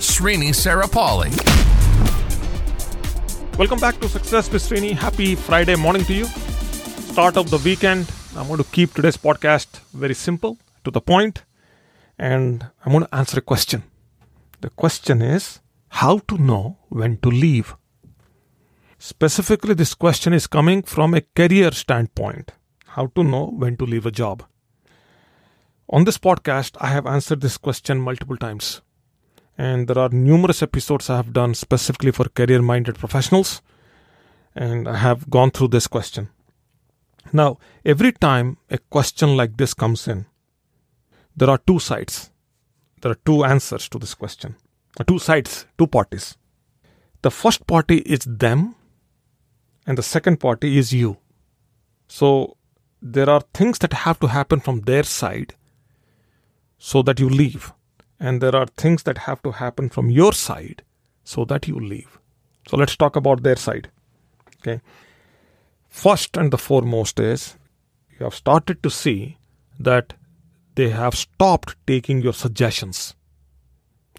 Srini Sarapalli. Welcome back to Success with Srini. Happy Friday morning to you. Start of the weekend. I'm going to keep today's podcast very simple, to the point, and I'm going to answer a question. The question is how to know when to leave. Specifically, this question is coming from a career standpoint how to know when to leave a job. On this podcast, I have answered this question multiple times. And there are numerous episodes I have done specifically for career minded professionals. And I have gone through this question. Now, every time a question like this comes in, there are two sides. There are two answers to this question. Uh, two sides, two parties. The first party is them and the second party is you. So there are things that have to happen from their side so that you leave. And there are things that have to happen from your side so that you leave. So let's talk about their side. Okay. First and the foremost is you have started to see that they have stopped taking your suggestions.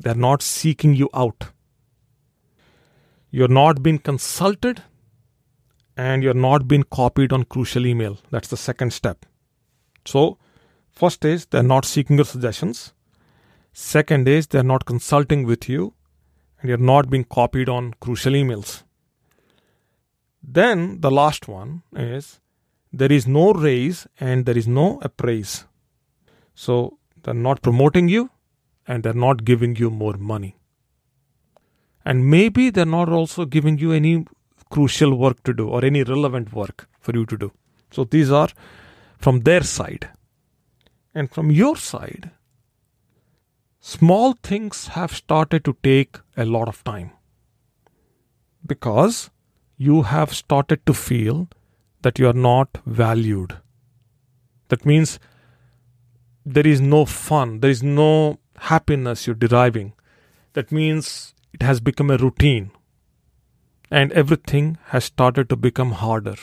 They're not seeking you out. You're not being consulted and you're not being copied on crucial email. That's the second step. So, first is they're not seeking your suggestions. Second is they're not consulting with you and you're not being copied on crucial emails. Then the last one is there is no raise and there is no appraise. So they're not promoting you and they're not giving you more money. And maybe they're not also giving you any crucial work to do or any relevant work for you to do. So these are from their side. And from your side, small things have started to take a lot of time because you have started to feel that you are not valued. That means there is no fun, there is no happiness you're deriving. That means it has become a routine and everything has started to become harder.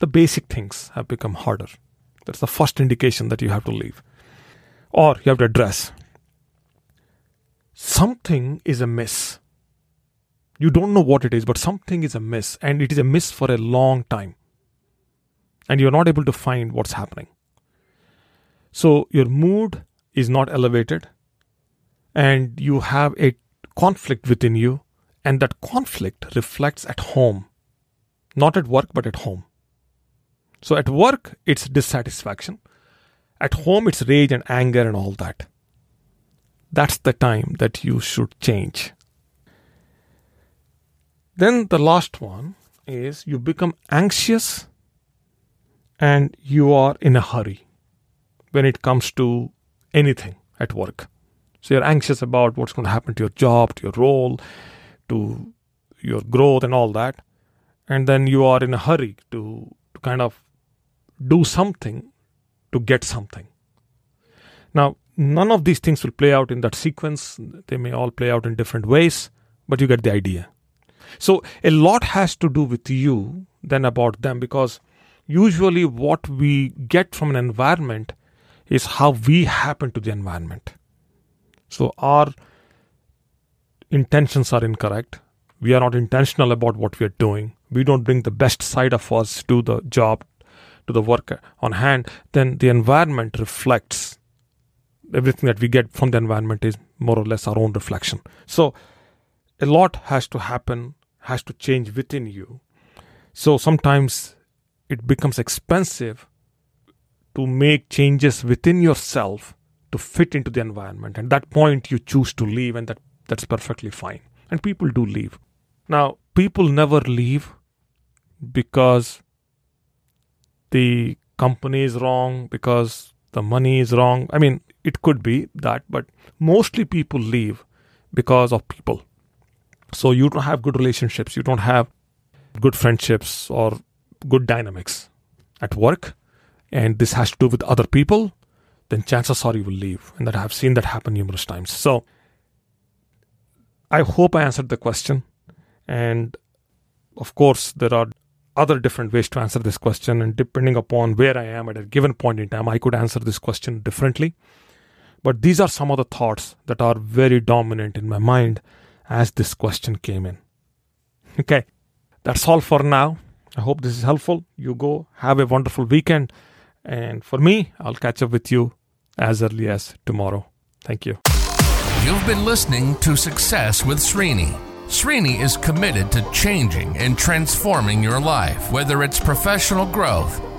The basic things have become harder. That's the first indication that you have to leave or you have to address. Something is amiss. You don't know what it is, but something is amiss, and it is amiss for a long time. And you're not able to find what's happening. So your mood is not elevated, and you have a conflict within you and that conflict reflects at home, not at work, but at home. So at work, it's dissatisfaction. At home, it's rage and anger and all that. That's the time that you should change. Then the last one is you become anxious and you are in a hurry when it comes to anything at work. So you're anxious about what's going to happen to your job, to your role, to your growth and all that and then you are in a hurry to, to kind of do something to get something now none of these things will play out in that sequence they may all play out in different ways but you get the idea so a lot has to do with you than about them because usually what we get from an environment is how we happen to the environment so our intentions are incorrect. We are not intentional about what we are doing. We don't bring the best side of us to the job, to the work on hand. Then the environment reflects everything that we get from the environment is more or less our own reflection. So a lot has to happen, has to change within you. So sometimes it becomes expensive to make changes within yourself to fit into the environment. And that point you choose to leave, and that that's perfectly fine. And people do leave. Now, people never leave because the company is wrong, because the money is wrong. I mean, it could be that, but mostly people leave because of people. So you don't have good relationships, you don't have good friendships or good dynamics at work, and this has to do with other people, then chances are you will leave. And that I've seen that happen numerous times. So I hope I answered the question. And of course, there are other different ways to answer this question. And depending upon where I am at a given point in time, I could answer this question differently. But these are some of the thoughts that are very dominant in my mind as this question came in. Okay, that's all for now. I hope this is helpful. You go have a wonderful weekend. And for me, I'll catch up with you as early as tomorrow. Thank you. You've been listening to Success with Srini. Srini is committed to changing and transforming your life, whether it's professional growth,